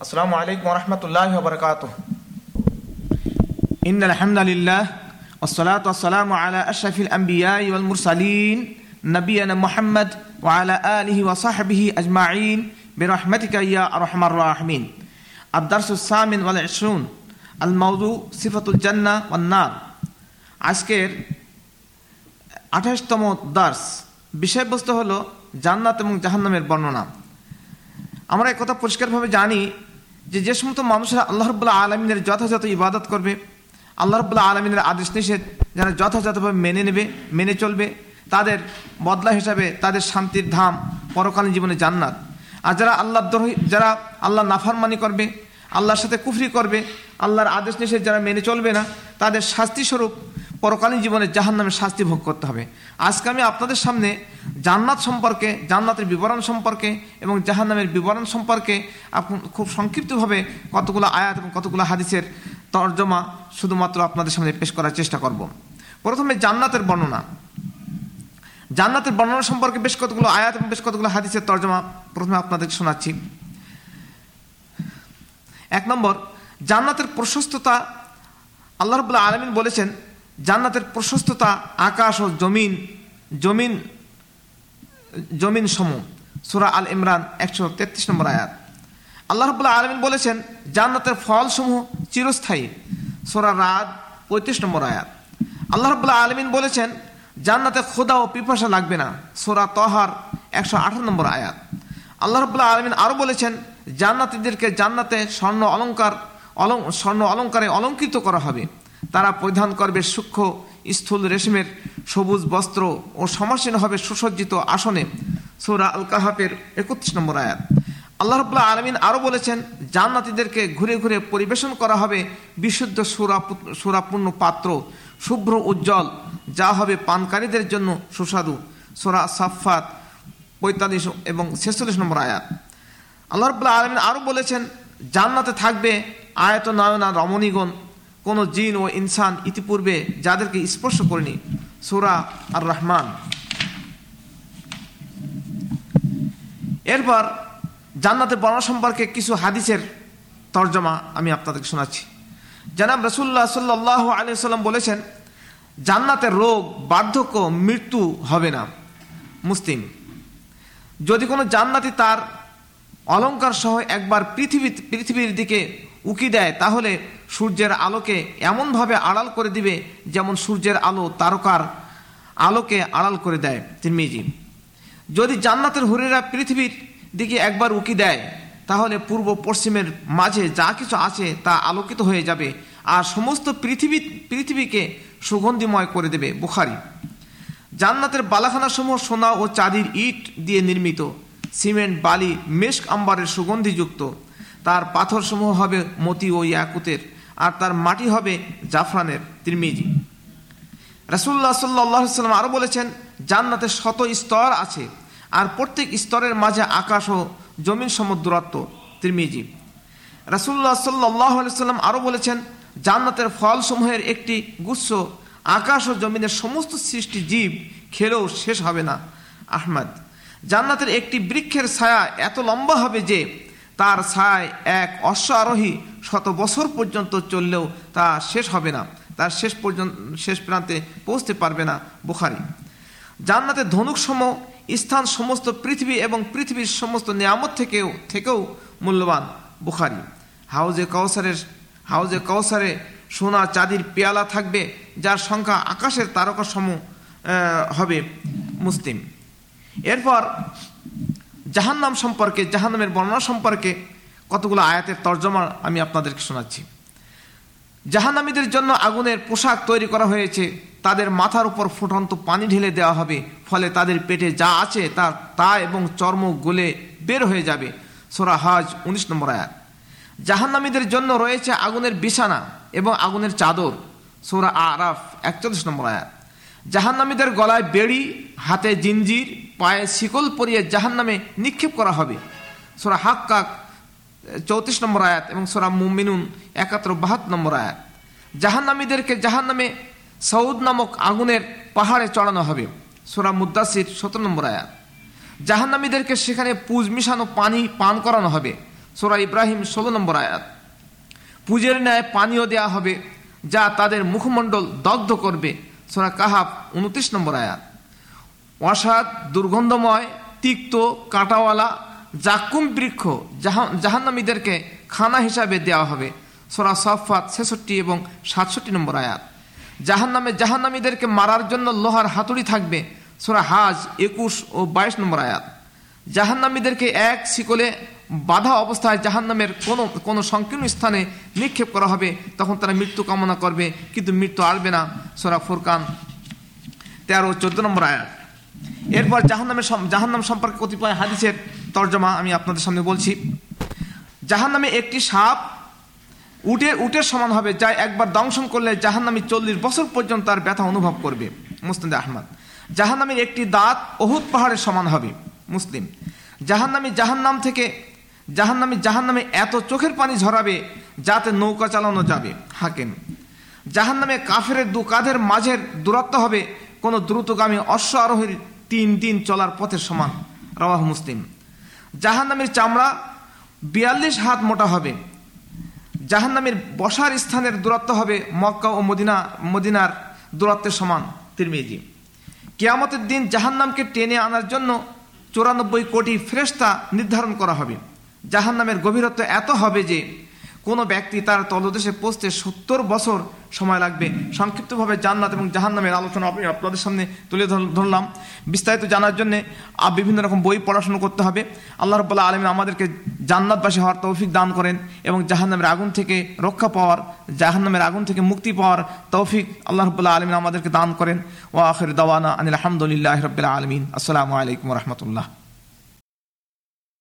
السلام عليكم ورحمة الله وبركاته إن الحمد لله والصلاة والسلام على أشرف الأنبياء والمرسلين نبينا محمد وعلى آله وصحبه أجمعين برحمتك يا أرحم الراحمين الدرس الثامن والعشرون الموضوع صفة الجنة والنار আজকের আঠাশতম দার্স বিষয়বস্তু হলো জান্নাত এবং জাহান্নামের বর্ণনা আমরা একথা পরিষ্কারভাবে জানি যে যে সমস্ত মানুষরা আল্লাহ রব্বুল্লাহ আলমিনের যথাযথ ইবাদত করবে, আল্লাহ রব্বুল্লাহ আলমিনের আদেশ নিষেধ যারা যথাযথভাবে মেনে নেবে, মেনে চলবে, তাদের বদলা হিসাবে তাদের শান্তির ধাম পরকালীন জীবনে জান্নাত। আর যারা আল্লাহ যারা আল্লাহ নাফারমানি করবে, আল্লাহর সাথে কুফরি করবে, আল্লাহর আদেশ নিষেধ যারা মেনে চলবে না, তাদের শাস্তি স্বরূপ পরকালীন জীবনে জাহান নামে শাস্তি ভোগ করতে হবে। আজকে আমি আপনাদের সামনে জান্নাত সম্পর্কে, জান্নাতের বিবরণ সম্পর্কে এবং জাহান নামের বিবরণ সম্পর্কে আপন খুব সংক্ষিপ্তভাবে কতগুলো আয়াত এবং কতগুলো হাদিসের তর্জমা শুধুমাত্র আপনাদের সামনে পেশ করার চেষ্টা করব। প্রথমে জান্নাতের বর্ণনা। জান্নাতের বর্ণনা সম্পর্কে বেশ কতগুলো আয়াত এবং বেশ কতগুলো হাদিসের তর্জমা প্রথমে আপনাদের শোনাচ্ছি। এক নম্বর, জান্নাতের প্রশস্ততা, আল্লাহ রবুল্লাহ আলমিন বলেছেন, জান্নাতের প্রশস্ততা আকাশ ও জমিন জমিন জমিন সমূহ, সুরা আল ইমরান একশো তেত্রিশ নম্বর আয়াত। আল্লাহ রবুল্লাহ আলমিন বলেছেন, জান্নাতের ফলসমূহ চিরস্থায়ী। সুরা রাত পঁয়ত্রিশ নম্বর আয়াত। আল্লাহ রবুল্লাহ আলমিন বলেছেন, জান্নাতে খোদা ও পিপাসা লাগবে না। সোরা তহার একশো আঠারো নম্বর আয়াত। আল্লাহ রবুল্লাহ আলমিন আরও বলেছেন, জান্নাতিদেরকে জান্নাতে স্বর্ণ অলঙ্কার অলং, স্বর্ণ অলঙ্কারে অলঙ্কৃত করা হবে। তারা পরিধান করবে সূক্ষ্ম স্থূল রেশমের সবুজ বস্ত্র ও সমাসীন হবে সুসজ্জিত আসনে। সৌরা আল কাহাফের একত্রিশ নম্বর আয়াত। আল্লাহ রবুল্লাহ আলমিন আরও বলেছেন, জান্নাতিদেরকে ঘুরে ঘুরে পরিবেশন করা হবে বিশুদ্ধ সুরা সুরাপূর্ণ পাত্র, শুভ্র উজ্জ্বল, যা হবে পানকারীদের জন্য সুস্বাদু। সোরা সাফাত পঁয়তাল্লিশ এবং ছেচল্লিশ নম্বর আয়াত। আল্লাহ রবুল্লাহ আলমিন আরও বলেছেন, জান্নাতে থাকবে আয়ত নয়না রমণীগণ কোনো জিন ও ইনসান ইতিপূর্বে যাদেরকে স্পর্শ করেনি। সুরা আর রহমান এরপর জান্নাতের বর্ণনা সম্পর্কে কিছু হাদিসের তর্জমা আমি আপনাদেরকে শোনাচ্ছি। জানাব রসুল্লাহ সাল্লাহ আলিয়াল্লাম বলেছেন, জান্নাতের রোগ, বার্ধক্য, মৃত্যু হবে না। মুসলিম, যদি কোনো জান্নাতি তার অলঙ্কার সহ একবার পৃথিবী পৃথিবীর দিকে উকি দেয়, তাহলে সূর্যের আলোকে এমনভাবে আড়াল করে দিবে যেমন সূর্যের আলো তারকার আলোকে আড়াল করে দেয় তিরমিজি। যদি জান্নাতের হরিরা পৃথিবীর দিকে একবার উকি দেয়, তাহলে পূর্ব পশ্চিমের মাঝে যা কিছু আছে তা আলোকিত হয়ে যাবে আর সমস্ত পৃথিবী, পৃথিবীকে সুগন্ধিময় করে দেবে বুখারি। জান্নাতের বালাখানাসমূহ সোনা ও চাঁদির ইট দিয়ে নির্মিত। সিমেন্ট, বালি মেস্ক আম্বারের সুগন্ধিযুক্ত। তার পাথরসমূহ হবে মতি ও ইয়াকুতের। আর তার মাটি হবে জাফরানের তিরমিজি। রাসুল্লাহ সাল্লাহ সাল্লাম আরও বলেছেন, জান্নাতে শত স্তর আছে আর প্রত্যেক স্তরের মাঝে আকাশ ও জমিন সমুদ্রত্ব, তিরমিজি। রাসুল্লাহ সাল্লাহ সাল্লাম আরও বলেছেন, জান্নাতের ফলসমূহের একটি গুচ্ছ আকাশ ও জমিনের সমস্ত সৃষ্টি জীব খেলেও শেষ হবে না। আহমদ, জান্নাতের একটি বৃক্ষের ছায়া এত লম্বা হবে যে তার ছায় এক অশ্ব আরোহী শত বছর পর্যন্ত চললেও তা শেষ হবে না। তার শেষ পর্যন্ত, শেষ প্রান্তে পৌঁছতে পারবে না বুখারি। জান্নাতে ধনুক সম স্থান সমস্ত পৃথিবী এবং পৃথিবীর সমস্ত নিয়ামত থেকেও থেকেও মূল্যবান বুখারি। হাউজে কাউসারের, হাউজে কাউসারে সোনা চাঁদির পেয়ালা থাকবে, যার সংখ্যা আকাশের তারকা সম হবে মুসলিম। এরপর জাহান্নাম সম্পর্কে, জাহান্নামের বর্ণনা সম্পর্কে কতগুলো আয়াতের তর্জমা আমি আপনাদেরকে শোনাচ্ছি। জাহান্নামীদের জন্য আগুনের পোশাক তৈরি করা হয়েছে। তাদের মাথার উপর ফুটন্ত পানি ঢেলে দেওয়া হবে। ফলে তাদের পেটে যা আছে তা তা এবং চর্ম গলে বের হয়ে যাবে। সোরা হাজ উনিশ নম্বর আয়াত। জাহান্নামীদের জন্য রয়েছে আগুনের বিছানা এবং আগুনের চাদর। সোরা আরাফ একচল্লিশ নম্বর আয়াত। জাহান্নামীদের গলায় বেড়ি, হাতে জিঞ্জির পায়ে শিকল পরিয়ে জাহান্নামে নিক্ষেপ করা হবে। সোরা হাক হাক্কাক, চৌত্রিশ নম্বর আয়াত এবং সোরা মুমিনুন, একাত্তর, বাহাত্তর নম্বর আয়াত। জাহান্নামীদেরকে জাহান্নামে সৌদ নামক আগুনের পাহাড়ে চড়ানো হবে। সোরা মুদাসির সতেরো নম্বর আয়াত। জাহান্নামীদেরকে সেখানে পুজ মিশানো, পানি পান করানো হবে। সোরা ইব্রাহিম, ষোলো নম্বর আয়াত। পূজের ন্যায় পানীয় দেয়া হবে, যা তাদের মুখমণ্ডল দগ্ধ করবে। সোরা কাহাব উনত্রিশ নম্বর আয়াত। অসাদ দুর্গন্ধময়, তিক্ত, কাঁটাওয়ালা জাকুম বৃক্ষ জাহান, জাহান্নামীদেরকে খানা হিসাবে দেওয়া হবে। সোরা সফাত ছেষট্টি এবং সাতষট্টি নম্বর আয়াত। জাহান্নামে জাহান্নামীদেরকে মারার জন্য লোহার হাতুড়ি থাকবে। সোরা হাজ একুশ ও বাইশ নম্বর আয়াত। জাহান্নামীদেরকে এক শিকলে বাধা অবস্থায় জাহান্নামের কোনো কোনো সংকীর্ণ স্থানে নিক্ষেপ করা হবে, তখন তারা মৃত্যু কামনা করবে, কিন্তু মৃত্যু আসবে না। সোরা ফুরকান তেরো চোদ্দ নম্বর আয়াত। এরপর জাহান্নামের জাহান্নাম সম্পর্কে কতিপয় হাদিসের তর্জমা আমি আপনাদের সামনে বলছি। জাহান্নামে একটি সাপ উটের উটের সমান হবে, যা একবার দংশন করলে জাহান্নামী চল্লিশ বছর পর্যন্ত তার ব্যথা অনুভব করবে। মুসলিম আহমদ। জাহান্নামের একটি দাঁত অহুত পাহাড়ের সমান হবে। মুসলিম। জাহান্নামী জাহান্নাম থেকে জাহান্নামী জাহান্নামে এত চোখের পানি ঝরাবে যাতে নৌকা চালানো যাবে। হাকেম, জাহান্নামে কাফের দু কাঁধের মাঝের দূরত্ব হবে কোনো দ্রুতগামী অশ্ব আরোহীর তিন দিন চলার পথের সমান। রওয়াহ মুসলিম, জাহান্নামের চামড়া বিয়াল্লিশ হাত মোটা হবে। জাহান্নামের বসার স্থানের দূরত্ব হবে মক্কা ও মদিনা মদিনার দূরত্বের সমান। তিরমিজি, কেয়ামতের দিন জাহান্নামকে টেনে আনার জন্য চুরানব্বই কোটি ফ্রেস্তা নির্ধারণ করা হবে। জাহান্নামের গভীরত্ব এত হবে যে কোনো ব্যক্তি তার তলদেশে পৌঁছতে সত্তর বছর সময় লাগবে। সংক্ষিপ্তভাবে জান্নাত এবং জাহান্নামের আলোচনা আমি আপনাদের সামনে তুলে ধরলাম। বিস্তারিত জানার জন্য বিভিন্ন রকম বই পড়াশুনো করতে হবে। আল্লাহ রব্বাল্লাহ আলমিন আমাদেরকে জান্নাতবাসী হওয়ার তৌফিক দান করেন এবং জাহান্নামের আগুন থেকে রক্ষা পাওয়ার, জাহান্নামের আগুন থেকে মুক্তি পাওয়ার তৌফিক আল্লাহ রব্বাল্লাহ আলমিন আমাদেরকে দান করেন। ও আখির দাওয়ানা আনিল আলহামদুলিল্লাহ রবিল্লা আলমিন। আসসালামু আলাইকুম রহমতুল্লাহ।